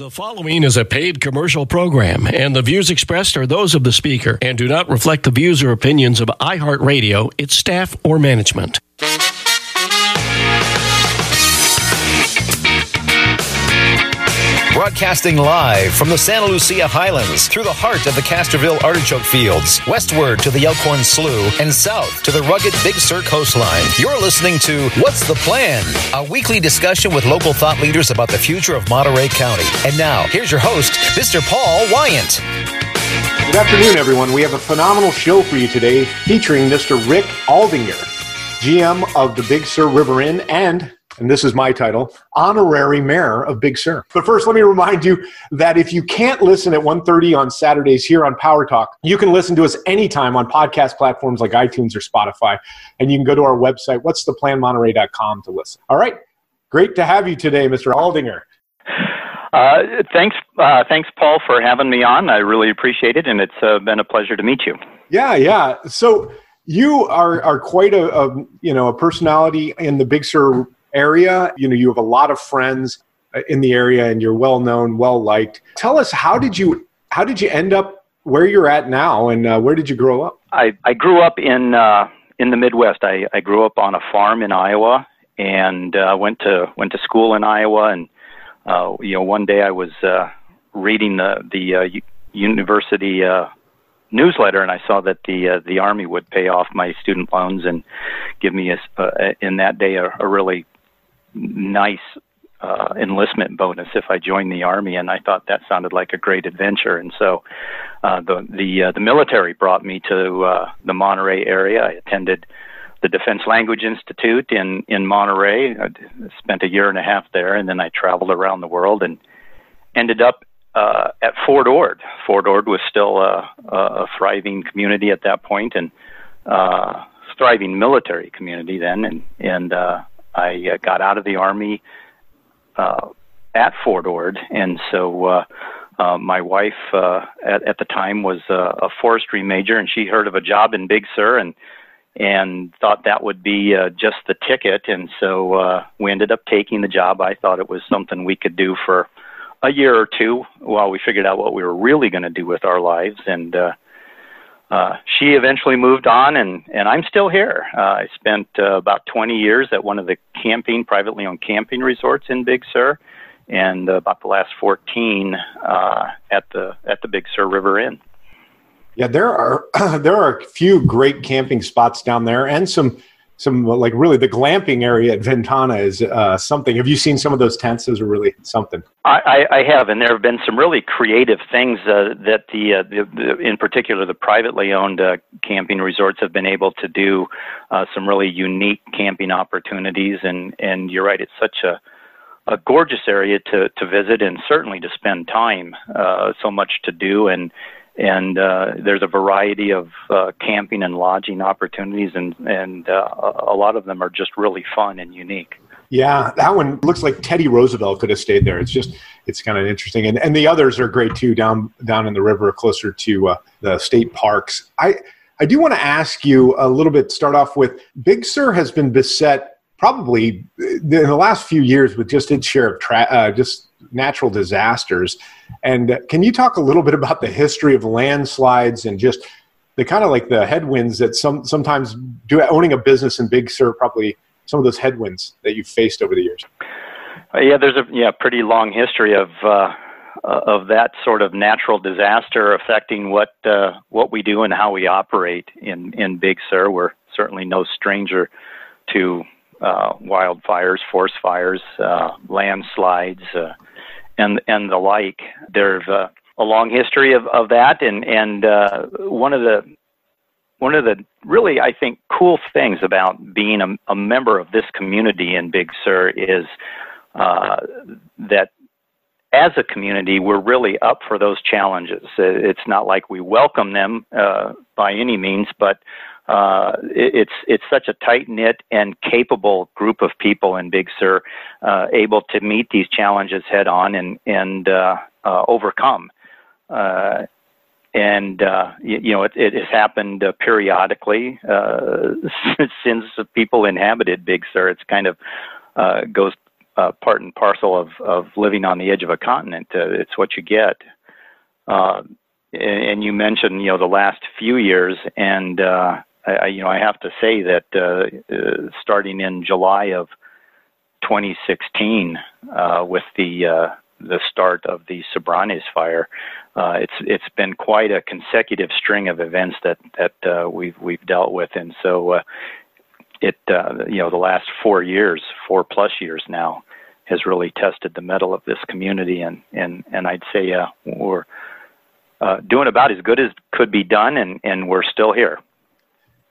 The following is a paid commercial program, and the views expressed are those of the speaker and do not reflect the views or opinions of iHeartRadio, its staff, or management. Broadcasting live from the Santa Lucia Highlands through the heart of the Castroville artichoke fields, westward to the Elkhorn Slough, and south to the rugged Big Sur coastline. You're listening to What's the Plan? A weekly discussion with local thought leaders about the future of Monterey County. And now, here's your host, Mr. Paul Wyant. Good afternoon, everyone. We have a phenomenal show for you today featuring Mr. Rick Aldinger, GM of the Big Sur River Inn and and this is my title, honorary mayor of Big Sur. But first, let me remind you that if you can't listen at 1.30 on Saturdays here on Power Talk, you can listen to us anytime on podcast platforms like iTunes or Spotify. And you can go to our website, what's the plan monterey.com to listen. All right. Great to have you today, Mr. Aldinger. Uh, thanks, uh, thanks, Paul, for having me on. I really appreciate it, and it's uh, been a pleasure to meet you. Yeah, yeah. So you are are quite a, a you know a personality in the Big Sur area. You know, you have a lot of friends uh, in the area and you're well known, well liked. Tell us how did you how did you end up where you're at now and uh, where did you grow up? I, I grew up in uh, in the Midwest. I, I grew up on a farm in Iowa and uh, went to went to school in Iowa and uh, you know one day I was uh, reading the the uh, university uh, newsletter, and I saw that the uh, the Army would pay off my student loans and give me a, uh, in that day a, a really nice uh, enlistment bonus if I joined the army, and I thought that sounded like a great adventure. And so, uh, the the uh, the military brought me to uh, the Monterey area. I attended the Defense Language Institute in in Monterey. I spent a year and a half there, and then I traveled around the world and ended up uh, at Fort Ord. Fort Ord was still a, a thriving community at that point, and uh, thriving military community then, and and uh, I uh, got out of the army uh, at Fort Ord, and so uh, uh, my wife uh, at, at the time was uh, a forestry major, and she heard of a job in Big Sur, and and thought that would be uh, just the ticket, and so uh, we ended up taking the job. I thought it was something we could do for a year or two while we figured out what we were really going to do with our lives, and uh, uh, she eventually moved on, and, and I'm still here. Uh, I spent uh, about 20 years at one of the camping, privately owned camping resorts in Big Sur, and uh, about the last 14 uh, at the at the Big Sur River Inn. Yeah, there are there are a few great camping spots down there, and some some like really the glamping area at Ventana is uh, something. Have you seen some of those tents? Those are really something. I, I, have, and there have been some really creative things uh, that the, uh, the, the, in particular, the privately owned uh, camping resorts have been able to do uh, some really unique camping opportunities. And and you're right, it's such a a gorgeous area to to visit and certainly to spend time. Uh, so much to do and and uh, there's a variety of uh, camping and lodging opportunities, and and uh, a lot of them are just really fun and unique. Yeah, that one looks like Teddy Roosevelt could have stayed there. It's just it's kind of interesting, and and the others are great too down down in the river, closer to uh, the state parks. I I do want to ask you a little bit. Start off with Big Sur has been beset probably in the last few years with just its share of tra- uh, just natural disasters. And can you talk a little bit about the history of landslides and just the kind of like the headwinds that some sometimes do owning a business in Big Sur probably some of those headwinds that you've faced over the years? Uh, yeah, there's a yeah pretty long history of uh, of that sort of natural disaster affecting what uh, what we do and how we operate in in Big Sur. We're certainly no stranger to uh, wildfires, forest fires, uh, landslides, uh, and and the like. There's a, a long history of, of that, and and uh, one of the one of the really I think cool things about being a, a member of this community in Big Sur is uh, that as a community, we're really up for those challenges. It's not like we welcome them uh, by any means, but uh, it's it's such a tight knit and capable group of people in Big Sur, uh, able to meet these challenges head on and and uh, uh, overcome. Uh, and uh, you, you know it, it has happened uh, periodically uh, since people inhabited Big Sur. It's kind of uh, goes uh, part and parcel of of living on the edge of a continent. Uh, it's what you get. Uh, and you mentioned, you know, the last few years, and uh, I, you know, I have to say that uh, uh, starting in July of 2016, uh, with the uh, the start of the Soberanes fire, uh, it's it's been quite a consecutive string of events that that uh, we've we've dealt with, and so it you know the last four years, four plus years now, has really tested the mettle of this community, and and and I'd say we're doing about as good as could be done, and and we're still here.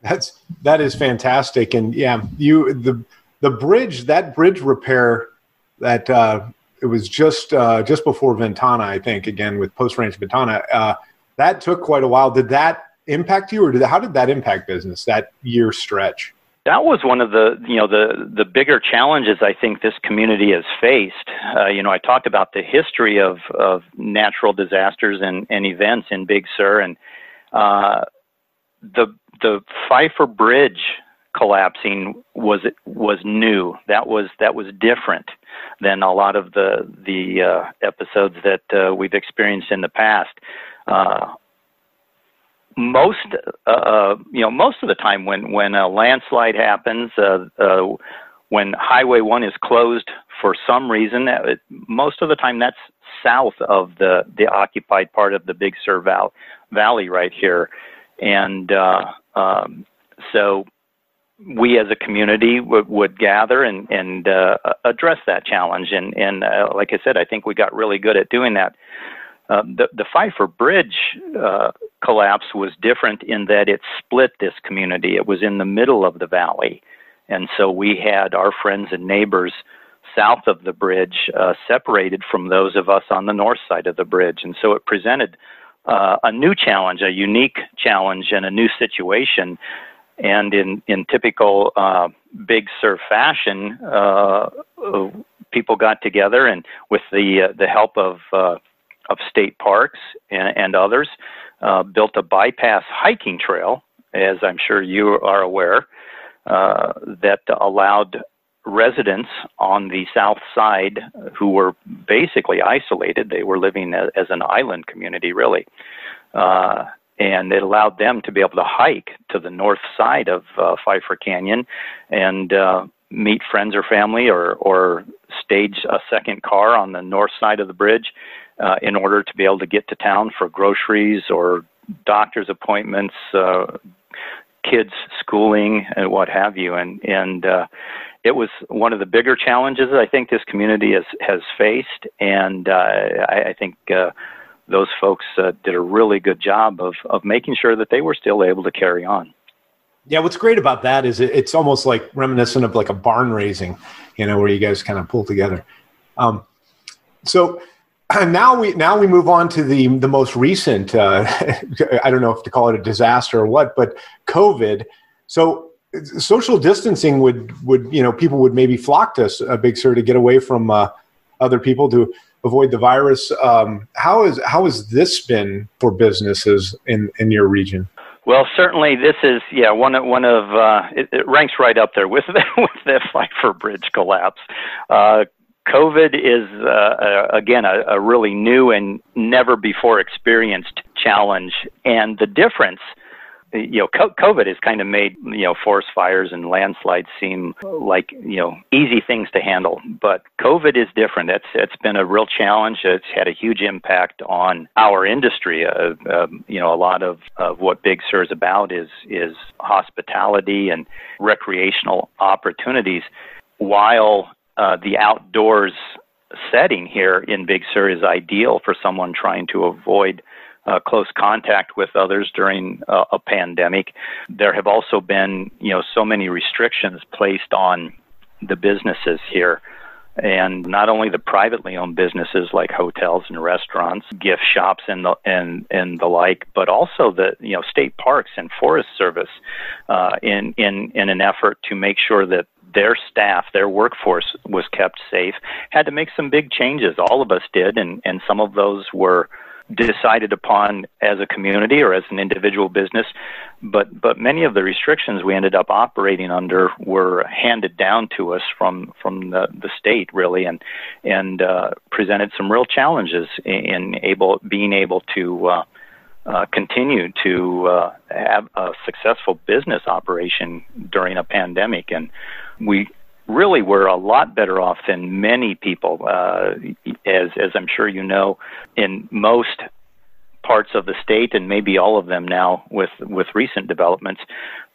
That's that is fantastic, and yeah, you the the bridge that bridge repair that uh, it was just uh, just before Ventana, I think. Again with Post Ranch Ventana, uh, that took quite a while. Did that impact you, or did how did that impact business that year stretch? That was one of the you know the the bigger challenges I think this community has faced. Uh, you know, I talked about the history of of natural disasters and, and events in Big Sur, and uh, the the Pfeiffer Bridge collapsing was was new. That was that was different than a lot of the the uh, episodes that uh, we've experienced in the past. Uh, most uh, uh, you know most of the time when when a landslide happens, uh, when Highway One is closed for some reason, it, most of the time that's south of the the occupied part of the Big Sur Val- Valley right here, and um, so we as a community would, would gather and, and uh, address that challenge. And, and uh, like I said, I think we got really good at doing that. Uh, the, the Pfeiffer Bridge uh, collapse was different in that it split this community. It was in the middle of the valley. And so we had our friends and neighbors south of the bridge uh, separated from those of us on the north side of the bridge. And so it presented uh, a new challenge, a unique challenge, and a new situation. And in, in typical uh, Big Sur fashion, uh, people got together and with the uh, the help of uh, of state parks and, and others, uh, built a bypass hiking trail, as I'm sure you are aware, that allowed residents on the south side who were basically isolated. They were living as, an island community, really. Uh, and it allowed them to be able to hike to the north side of uh, Pfeiffer Canyon and uh, meet friends or family or, or stage a second car on the north side of the bridge uh, in order to be able to get to town for groceries or doctor's appointments, uh, kids schooling, and what have you. And, and uh, it was one of the bigger challenges I think this community has, has faced. And uh, I, I think uh, those folks uh, did a really good job of, of making sure that they were still able to carry on. Yeah, what's great about that is it, it's almost like reminiscent of like a barn raising, you know, where you guys kind of pull together. Um, so now we now we move on to the the most recent. Uh, I don't know if to call it a disaster or what, but COVID. So social distancing would would you know people would maybe flock to a Big Sur to get away from uh, other people to avoid the virus. Um, how is how has this been for businesses in in your region? Well, certainly this is yeah one of one of uh, it, it, ranks right up there with the, with the Pfeiffer Bridge collapse. Uh, COVID is uh, uh again a, a really new and never before experienced challenge, and the difference you know, COVID has kind of made you know forest fires and landslides seem like you know easy things to handle. But COVID is different. It's it's been a real challenge. It's had a huge impact on our industry. Uh, um, you know, a lot of, of what Big Sur is about is is hospitality and recreational opportunities, while uh, the outdoors setting here in Big Sur is ideal for someone trying to avoid uh, close contact with others during uh, a pandemic. There have also been, you know, so many restrictions placed on the businesses here. And not only the privately owned businesses like hotels and restaurants, gift shops and the and and the like, but also the you know state parks and Forest Service, uh, in in in an effort to make sure that their staff, their workforce was kept safe, had to make some big changes. All of us did, and and some of those were decided upon as a community or as an individual business, but but many of the restrictions we ended up operating under were handed down to us from from the, the state really, and and uh, presented some real challenges in, able being able to. Uh, uh, continue to uh, have a successful business operation during a pandemic, and we really we were a lot better off than many people, uh, as as I'm sure you know, in most parts of the state and maybe all of them now with with recent developments,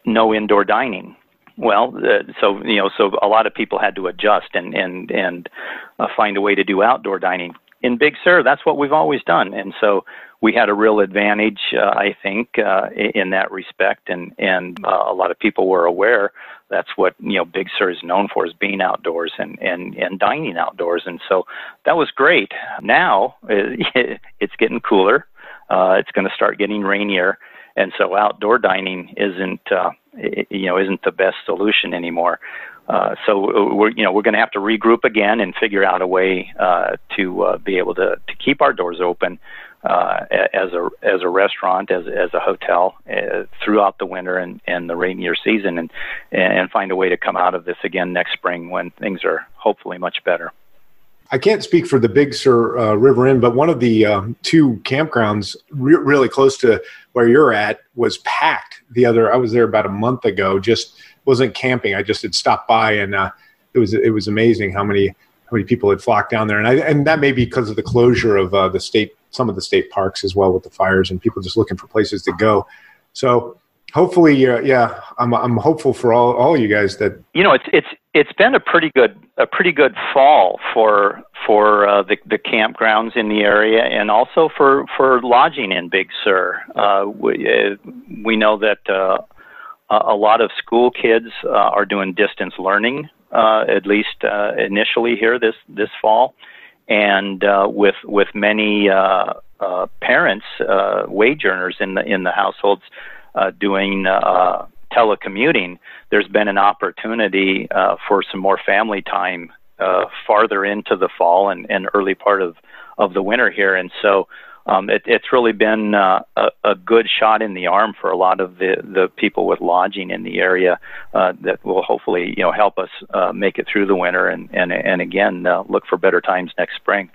no indoor dining. Well, uh, so you know, so a lot of people had to adjust and and and uh, find a way to do outdoor dining. In Big Sur, that's what we've always done, and so we had a real advantage, uh, I think, uh, in that respect, and and uh, a lot of people were aware. That's what you know Big Sur is known for, is being outdoors and and and dining outdoors, and so that was great. Now it's getting cooler. Uh, it's going to start getting rainier, and so outdoor dining isn't uh, you know isn't the best solution anymore. Uh, so we're you know we're going to have to regroup again and figure out a way uh, to uh, be able to to keep our doors open uh, as a as a restaurant, as as a hotel uh, throughout the winter and, and the rainier season, and and find a way to come out of this again next spring when things are hopefully much better. I can't speak for the Big Sur uh, River Inn, but one of the um, two campgrounds re- really close to where you're at was packed. The other, I was there about a month ago. Just wasn't camping. I just had stopped by, and uh, it was it was amazing how many how many people had flocked down there, and I, and that may be because of the closure of uh, the state some of the state parks as well with the fires and people just looking for places to go. So hopefully, yeah, I'm I'm hopeful for all all you guys that you know it's it's it's been a pretty good a pretty good fall for for uh, the the campgrounds in the area and also for for lodging in Big Sur. Uh, we uh, we know that. Uh, a lot of school kids uh, are doing distance learning, uh, at least uh, initially here this this fall, and uh, with with many uh, uh, parents, uh, wage earners in the in the households uh, doing uh, telecommuting, there's been an opportunity uh, for some more family time uh, farther into the fall and, and early part of of the winter here, and so um, it, it's really been uh, a, a, good shot in the arm for a lot of the, the people with lodging in the area uh, that will hopefully you know help us uh, make it through the winter and and and again uh, look for better times next spring.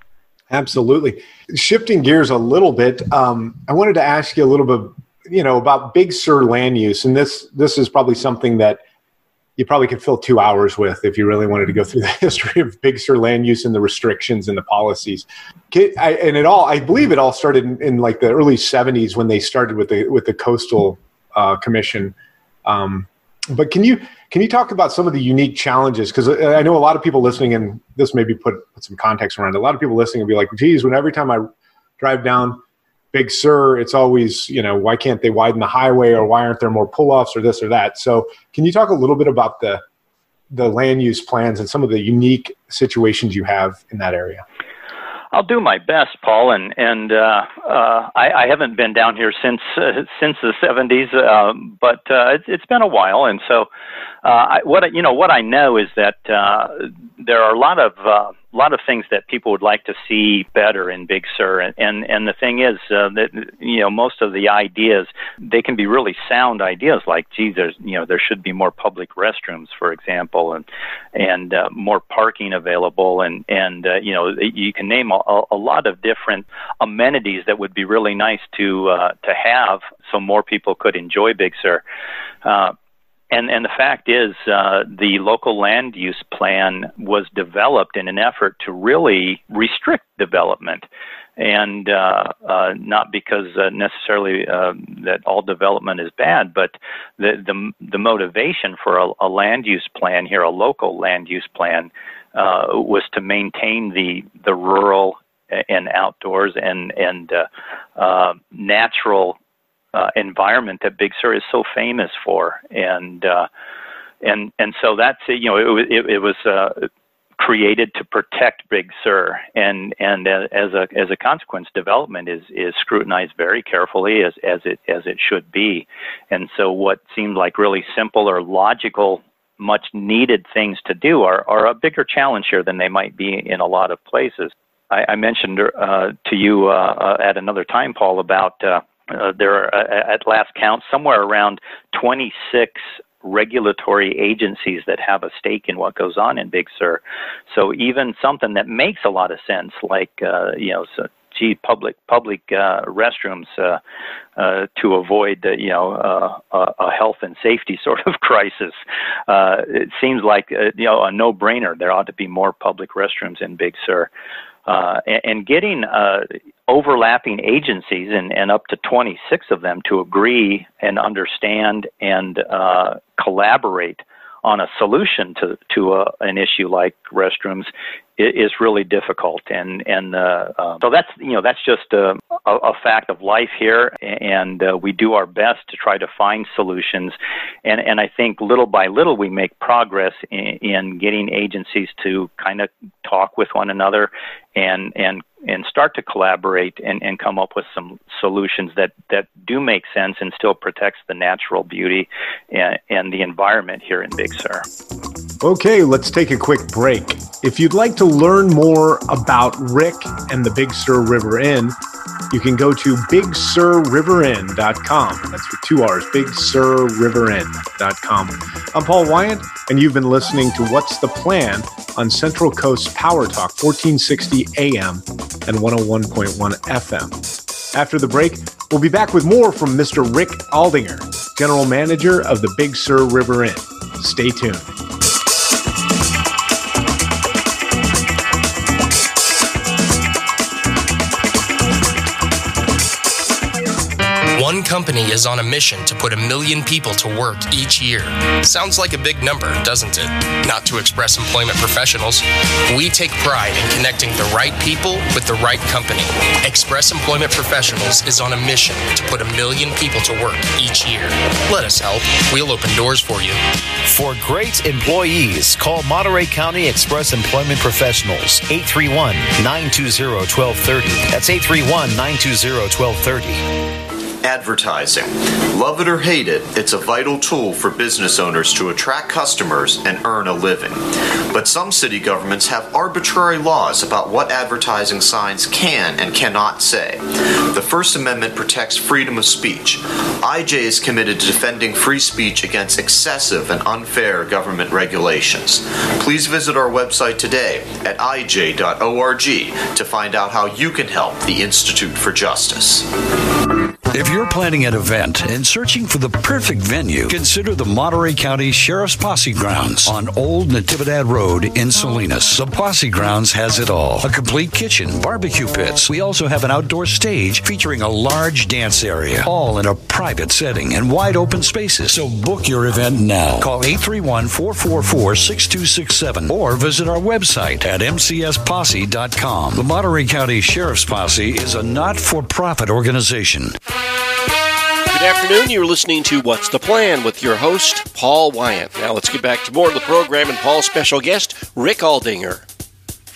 Absolutely. Shifting gears a little bit, um, I wanted to ask you a little bit, you know, about Big Sur land use, and this this is probably something that you probably could fill two hours with if you really wanted to go through the history of Big Sur land use and the restrictions and the policies. and it all, I believe, it all started in, in like the early '70s when they started with the with the coastal uh, commission. Um, but can you can you talk about some of the unique challenges? Because I know a lot of people listening, and this maybe put put some context around. It. A lot of people listening will be like, "Geez, when every time I drive down Big Sur, it's always, you know, why can't they widen the highway or why aren't there more pull offs or this or that? So, can you talk a little bit about the the land use plans and some of the unique situations you have in that area? I'll do my best, Paul, and and uh, uh, I, I haven't been down here since uh, since the '70s, uh, but uh, it's, it's been a while, and so uh, I, what you know what I know is that uh, there are a lot of uh, a lot of things that people would like to see better in Big Sur, and and, and the thing is uh, that you know most of the ideas they can be really sound ideas, like gee, there's you know there should be more public restrooms, for example, and and uh, more parking available, and and uh, you know you can name a, a lot of different amenities that would be really nice to uh, to have, so more people could enjoy Big Sur. Uh, and, and the fact is, uh, the local land use plan was developed in an effort to really restrict development. And uh, uh, not because uh, necessarily uh, that all development is bad, but the, the, the motivation for a, a land use plan here, a local land use plan, uh, was to maintain the, the rural and outdoors and, and natural uh, environment that Big Sur is so famous for, and uh, and and so that's you know it it, it was uh, created to protect Big Sur, and and as a as a consequence, development is is scrutinized very carefully as as it as it should be, and so what seemed like really simple or logical much needed things to do are, are a bigger challenge here than they might be in a lot of places. I, I mentioned uh, to you uh, uh, at another time, Paul, about uh, there are, uh, at last count, somewhere around 26 regulatory agencies that have a stake in what goes on in Big Sur. So even something that makes a lot of sense, like uh, you know, so, gee, public public uh, restrooms uh, uh, to avoid uh, you know uh, a health and safety sort of crisis. Uh, it seems like uh, you know a no-brainer. There ought to be more public restrooms in Big Sur. Uh, and, and getting uh, overlapping agencies and, and up to 26 of them to agree and understand and uh, collaborate on a solution to to a, an issue like restrooms is really difficult. And and uh, uh, so that's you know that's just a, a, fact of life here. And uh, we do our best to try to find solutions. And and I think little by little we make progress in, in getting agencies to kind of talk with one another and and and start to collaborate and, and come up with some solutions that, that do make sense and still protects the natural beauty and, and the environment here in Big Sur. Okay, let's take a quick break. If you'd like to learn more about Rick and the Big Sur River Inn, you can go to bigsurriverinn.com. That's for two R's, bigsurriverinn.com. I'm Paul Wyant, and you've been listening to What's the Plan on Central Coast Power Talk, 1460 AM and 101.1 FM. After the break, we'll be back with more from Mr. Rick Aldinger, General Manager of the Big Sur River Inn. Stay tuned. Company is on a mission to put a million people to work each year. Sounds like a big number, doesn't it? Not to Express Employment Professionals. We take pride in connecting the right people with the right company. Express Employment Professionals is on a mission to put a million people to work each year. Let us help. We'll open doors for you. For great employees, call Monterey County Express Employment Professionals 831 920 1230. That's 831 920 1230. Advertising. Love it or hate it, it's a vital tool for business owners to attract customers and earn a living. But some city governments have arbitrary laws about what advertising signs can and cannot say. The First Amendment protects freedom of speech. IJ is committed to defending free speech against excessive and unfair government regulations. Please visit our website today at ij.org to find out how you can help the Institute for Justice. If you're planning an event and searching for the perfect venue, consider the Monterey County Sheriff's Posse Grounds on Old Natividad Road in Salinas. The Posse Grounds has it all a complete kitchen, barbecue pits. We also have an outdoor stage featuring a large dance area, all in a private setting and wide open spaces. So book your event now. Call 831 444 6267 or visit our website at mcsposse.com. The Monterey County Sheriff's Posse is a not for profit organization. Good afternoon. You're listening to What's the Plan with your host, Paul Wyant. Now let's get back to more of the program and Paul's special guest, Rick Aldinger.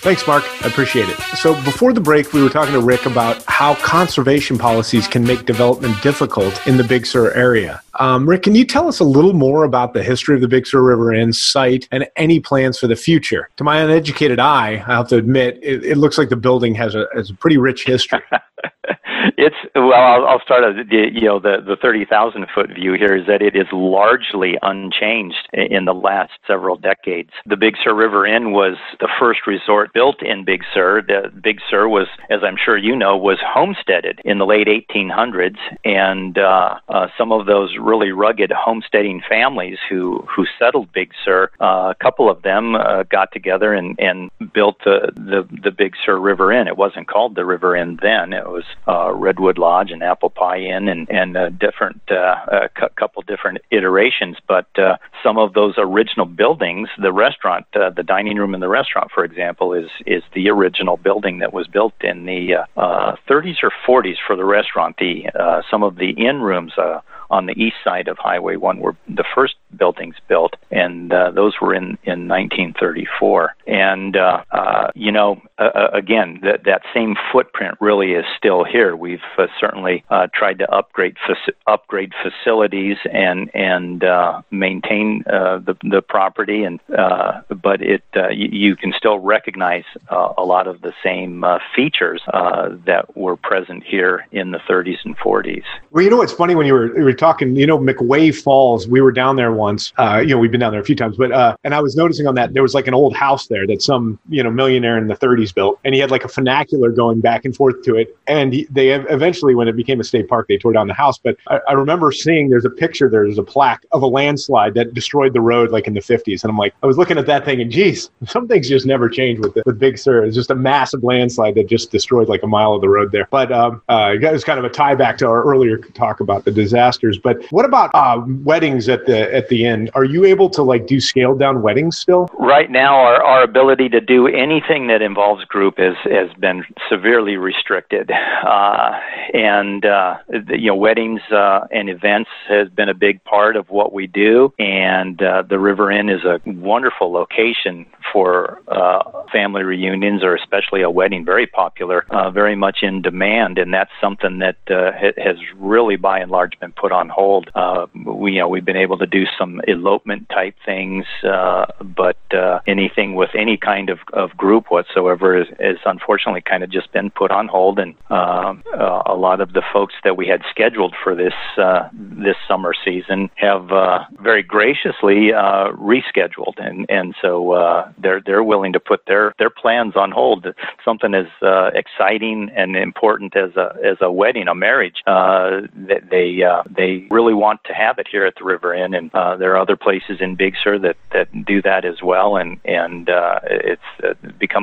Thanks, Mark. I appreciate it. So, before the break, we were talking to Rick about how conservation policies can make development difficult in the Big Sur area. Um, Rick, can you tell us a little more about the history of the Big Sur River Inn site and any plans for the future? To my uneducated eye, I have to admit, it, it looks like the building has a, has a pretty rich history. it's well, I'll, I'll start at the you know the the thirty thousand foot view here is that it is largely unchanged in the last several decades. The Big Sur River Inn was the first resort built in Big Sur. The Big Sur was, as I'm sure you know, was homesteaded in the late 1800s, and uh, uh, some of those really rugged homesteading families who who settled Big Sur, uh, a couple of them uh, got together and and built the, the the Big Sur River Inn. It wasn't called the River Inn then. It was uh, Redwood Lodge and Apple Pie Inn, and and uh, different uh, a couple different iterations. But uh, some of those original buildings, the restaurant, uh, the dining room and the restaurant, for example, is is the original building that was built in the uh, uh, 30s or 40s for the restaurant. The uh, some of the inn rooms. Uh, on the east side of Highway 1 were the first buildings built, and uh, those were in in 1934. And uh, uh, you know, again, that that same footprint really is still here. We've uh, certainly uh, tried to upgrade faci- upgrade facilities and and uh, maintain the the property, and but it you, you can still recognize a lot of the same features that were present here in the 30s and 40s. Well, you know what's funny when you were you were talking, you know, McWay Falls. We were down there once. Uh, you know, we've been down there a few times, but uh, and I was noticing on that there was like an old house there that some you know millionaire in the 30s built, and he had like a funicular going back and forth to it. And he, they eventually, when it became a state park, they tore down the house. But I, I remember seeing there's a picture there, there's a plaque of a landslide that destroyed the road like in the 50s, and I'm like, I was looking at that thing, and geez, some things just never change with the, with Big Sur. It's just a massive landslide that just destroyed like a mile of the road there. But um, uh, it was kind of a tie back to our earlier talk about the But what about uh, weddings at the at the end? Are you able to like do scaled down weddings still? Right now, our, our ability to do anything that involves group is, has been severely restricted. Uh, and, uh, you know, weddings uh, and events has been a big part of what we do. And uh, the River Inn is a wonderful location for uh, family reunions or especially a wedding, very popular, uh, very much in demand. And that's something that uh, ha- has really, by and large, been put on hold. Uh, we, you know, we've been able to do some elopement type things, uh, but uh, anything with any kind of, of group whatsoever is, is unfortunately kind of just been put on hold. And um, uh, a lot of the folks that we had scheduled for this uh, this summer season have uh, very graciously uh, rescheduled, and and so uh, they're they're willing to put their their plans on hold. Something as uh, exciting and important as a as a wedding, a marriage, uh, that they they really want to have it here at the River Inn, and there are other places in Big Sur that that do that as well, and and it's uh,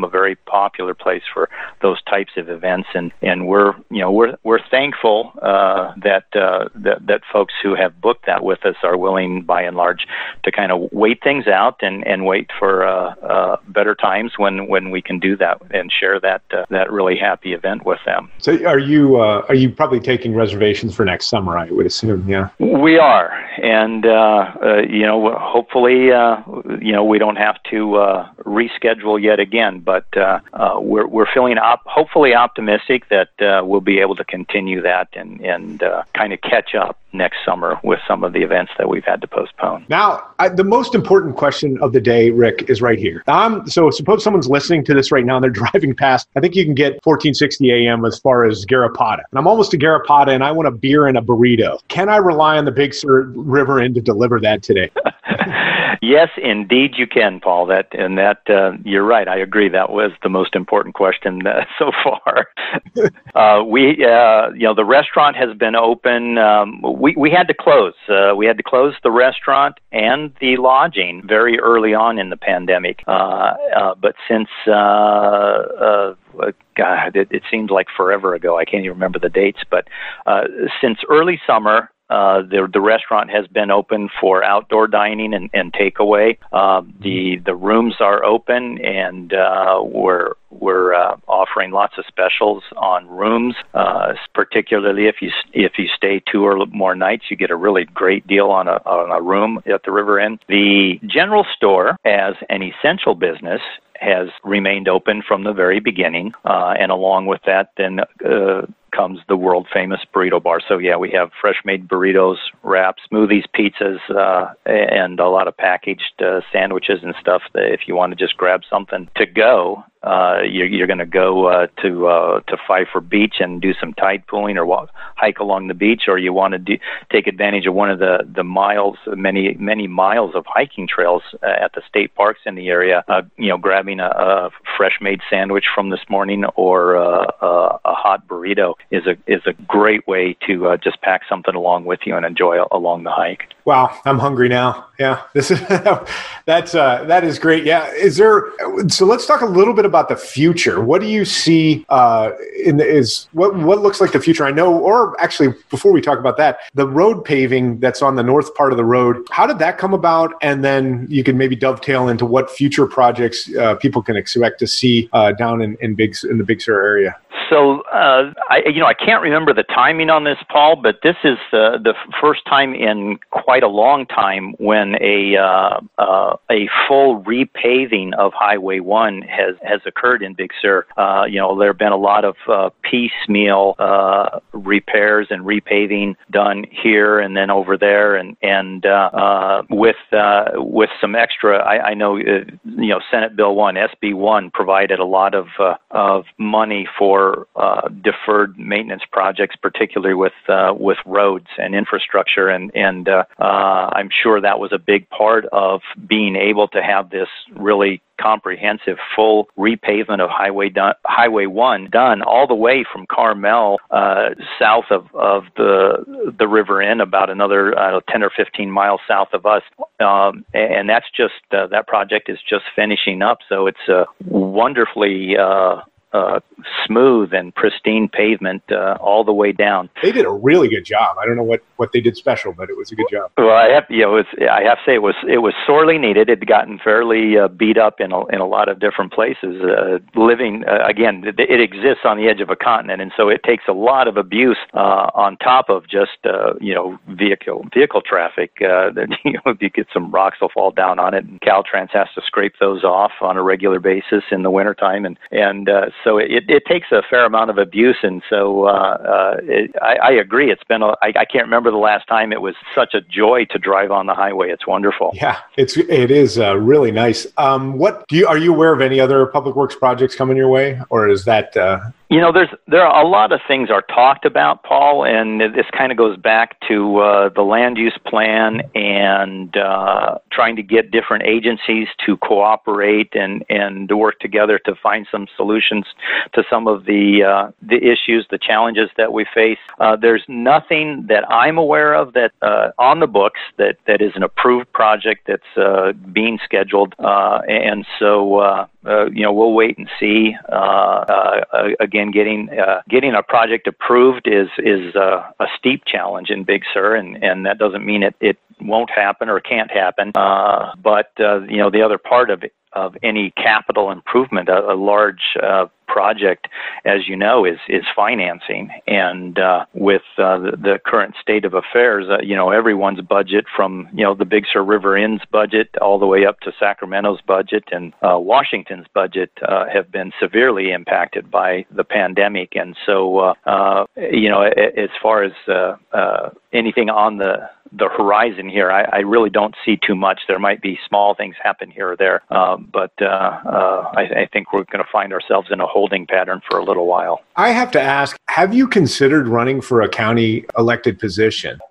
become a very popular place for those types of events, and and we're you know we're we're thankful uh, that uh, that that folks who have booked that with us are willing, by and large, to kind of wait things out and and wait for uh, uh, better times when when we can do that and share that uh, that really happy event with them. So are you uh, are you probably taking reservations for next summer? I would assume, yeah. We are, and uh, uh, you know, hopefully, uh, you know, we don't have to uh, reschedule yet again. But uh, uh, we're we're feeling op- hopefully optimistic that uh, we'll be able to continue that and and uh, kind of catch up next summer with some of the events that we've had to postpone. Now, I, the most important question of the day, Rick, is right here. Um, so suppose someone's listening to this right now and they're driving past. I think you can get 1460 AM as far as Garrapata. And I'm almost to Garrapata and I want a beer and a burrito. Can I rely on the Big Sur River Inn to deliver that today? Yes, indeed you can, Paul. That and that uh, you're right. I agree. That was the most important question uh, so far. uh, we, uh, you know, the restaurant has been open. Um, we we had to close. Uh, we had to close the restaurant and the lodging very early on in the pandemic. Uh, uh, but since uh, uh, God, it, it seems like forever ago. I can't even remember the dates, but uh, since early summer, uh, the the restaurant has been open for outdoor dining and, and takeaway. Uh, the the rooms are open, and uh, we're we're uh, offering lots of specials on rooms. Uh, particularly if you if you stay two or more nights, you get a really great deal on a on a room at the River Inn. The general store, as an essential business, has remained open from the very beginning, uh, and along with that, then uh, comes the world famous burrito bar. So yeah, we have fresh made burritos, wraps, smoothies, pizzas, uh, and a lot of packaged uh, sandwiches and stuff. That if you want to just grab something to go, uh, you're, you're going to go uh, to uh, to Pfeiffer Beach and do some tide pooling or walk, hike along the beach, or you want to do, take advantage of one of the the miles, many many miles of hiking trails uh, at the state parks in the area. Uh, you know, grabbing a, a fresh made sandwich from this morning or uh, a, a hot burrito is a is a great way to uh, just pack something along with you and enjoy along the hike. Wow, I'm hungry now. Yeah, this is that's uh, that is great. Yeah, is there? So let's talk a little bit about the future. What do you see uh, in the, is what what looks like the future? I know, or actually, before we talk about that, the road paving that's on the north part of the road. How did that come about? And then you can maybe dovetail into what future projects uh, people can expect to see uh, down in, in big in the Big Sur area. So uh, I, you know, I can't remember the timing on this, Paul, but this is uh, the first time in quite a long time when a uh, uh, a full repaving of Highway One has has occurred in Big Sur. Uh, you know, there have been a lot of uh, piecemeal uh, repairs and repaving done here and then over there, and and with with some extra. I, I know, you know, Senate Bill One, SB One, provided a lot of of money for uh, deferred maintenance projects, particularly with uh, with roads and infrastructure, and and uh, uh, I'm sure that was a big part of being able to have this really comprehensive full repavement of Highway done, Highway One done all the way from Carmel uh, south of, of the the river in about another uh, 10 or 15 miles south of us, um, and that's just uh, that project is just finishing up. So it's a wonderfully uh, uh, smooth and pristine pavement uh, all the way down. They did a really good job. I don't know what, what they did special, but it was a good job. Well, I have you know, it was, I have to say it was it was sorely needed. It had gotten fairly uh, beat up in a, in a lot of different places. Uh, living uh, again, it, it exists on the edge of a continent, and so it takes a lot of abuse uh, on top of just uh, you know vehicle vehicle traffic. Uh, that you know, you get some rocks will fall down on it, and Caltrans has to scrape those off on a regular basis in the wintertime, and and uh, so it, it takes a fair amount of abuse, and so uh, uh, it, I, I agree. It's been a, I, I can't remember the last time it was such a joy to drive on the highway. It's wonderful. Yeah, it's it is uh, really nice. Um, what do you are you aware of any other public works projects coming your way, or is that uh, you know, there's there are a lot of things are talked about, Paul, and this kind of goes back to uh, the land use plan and uh, trying to get different agencies to cooperate and and to work together to find some solutions to some of the uh, the issues, the challenges that we face. Uh, there's nothing that I'm aware of that uh, on the books that that is an approved project that's uh, being scheduled, and so uh, you know, we'll wait and see. Uh, uh, again, getting uh, getting a project approved is is uh, a steep challenge in Big Sur, and and that doesn't mean it it won't happen or can't happen. Uh, but uh, you know, the other part of of any capital improvement, a, a large uh, project, as you know, is is financing. And uh, with uh, the, the, current state of affairs, uh, you know, everyone's budget from you know the Big Sur River Inn's budget all the way up to Sacramento's budget and uh, Washington's budget uh, have been severely impacted by the pandemic. And so, you know, as far as anything on the the horizon here. I, I, really don't see too much. There might be small things happen here or there, um, but uh, uh, I, I, think we're going to find ourselves in a holding pattern for a little while. I have to ask: Have you considered running for a county elected position?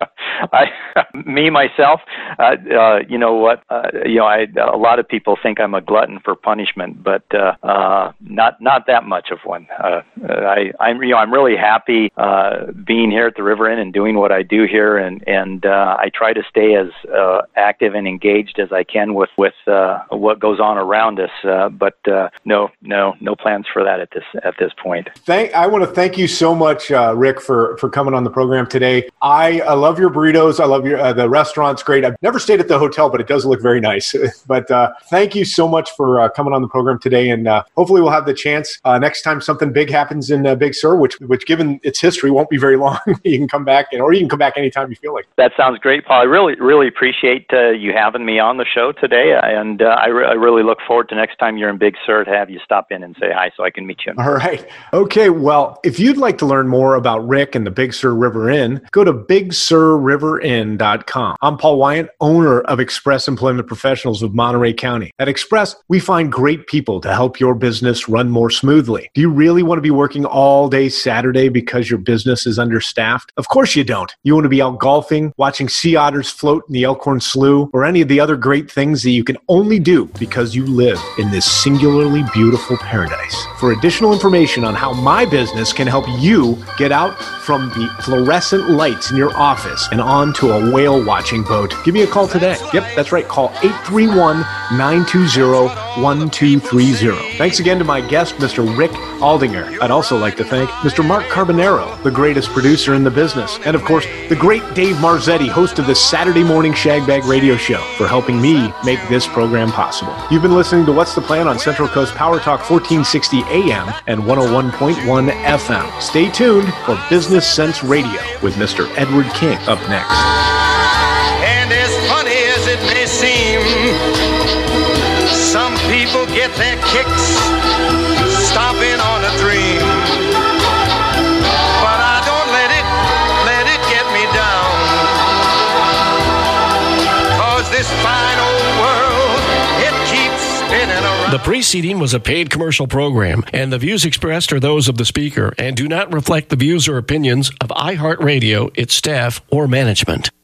I, me myself, uh, uh, you know what? Uh, you know, I a lot of people think I'm a glutton for punishment, but uh, uh, not not that much of one. Uh, I, I'm you know I'm really happy uh, being here at the River Inn and doing what I do here, and and uh, I try to stay as uh, active and engaged as I can with with uh, what goes on around us. Uh, but uh, no, no, no plans for that at this at this point. Thank. I want to thank you so much, uh, Rick, for for coming on the program today. I, I love your burritos. I love your uh, the restaurant's great. I've never stayed at the hotel, but it does look very nice. but uh, thank you so much for uh, coming on the program today, and uh, hopefully we'll have the chance uh, next time something big happens in uh, Big Sur, which which given its history won't be very long. you can come back, and, or you can come back anytime you feel like. That sounds great, Paul. I really really appreciate you having me on the show today, and I, re- I really look forward to next time you're in Big Sur to have you stop in and say hi, so I can meet you. All right. Okay. Well, if you'd like to learn more about Rick and the Big Sur River Inn, go to Big Sur River Inn.com. I'm Paul Wyant, owner of Express Employment Professionals of Monterey County. At Express, we find great people to help your business run more smoothly. Do you really want to be working all day Saturday because your business is understaffed? Of course you don't. You want to be out golfing, watching sea otters float in the Elkhorn Slough, or any of the other great things that you can only do because you live in this singularly beautiful paradise. For additional information on how my business can help you get out from the fluorescent lights in your office and onto a whale watching boat, give me a call today. Yep, that's right. Call 831 920-1230. Thanks again to my guest, Mr. Rick Aldinger. I'd also like to thank Mr. Mark Carbonero, the greatest producer in the business, and of course, the great Dave Marzetti, host of the Saturday Morning Shagbag Radio Show, for helping me make this program possible. You've been listening to What's the Plan on Central Coast Power Talk 1460 AM and 101.1 FM. Stay tuned for Business Sense Radio with Mr. Edward King up next. Their kicks on a. But I don't let it, let it get me down. Cause this fine old world, it keeps spinning around. The preceding was a paid commercial program, and the views expressed are those of the speaker and do not reflect the views or opinions of iHeartRadio, its staff, or management.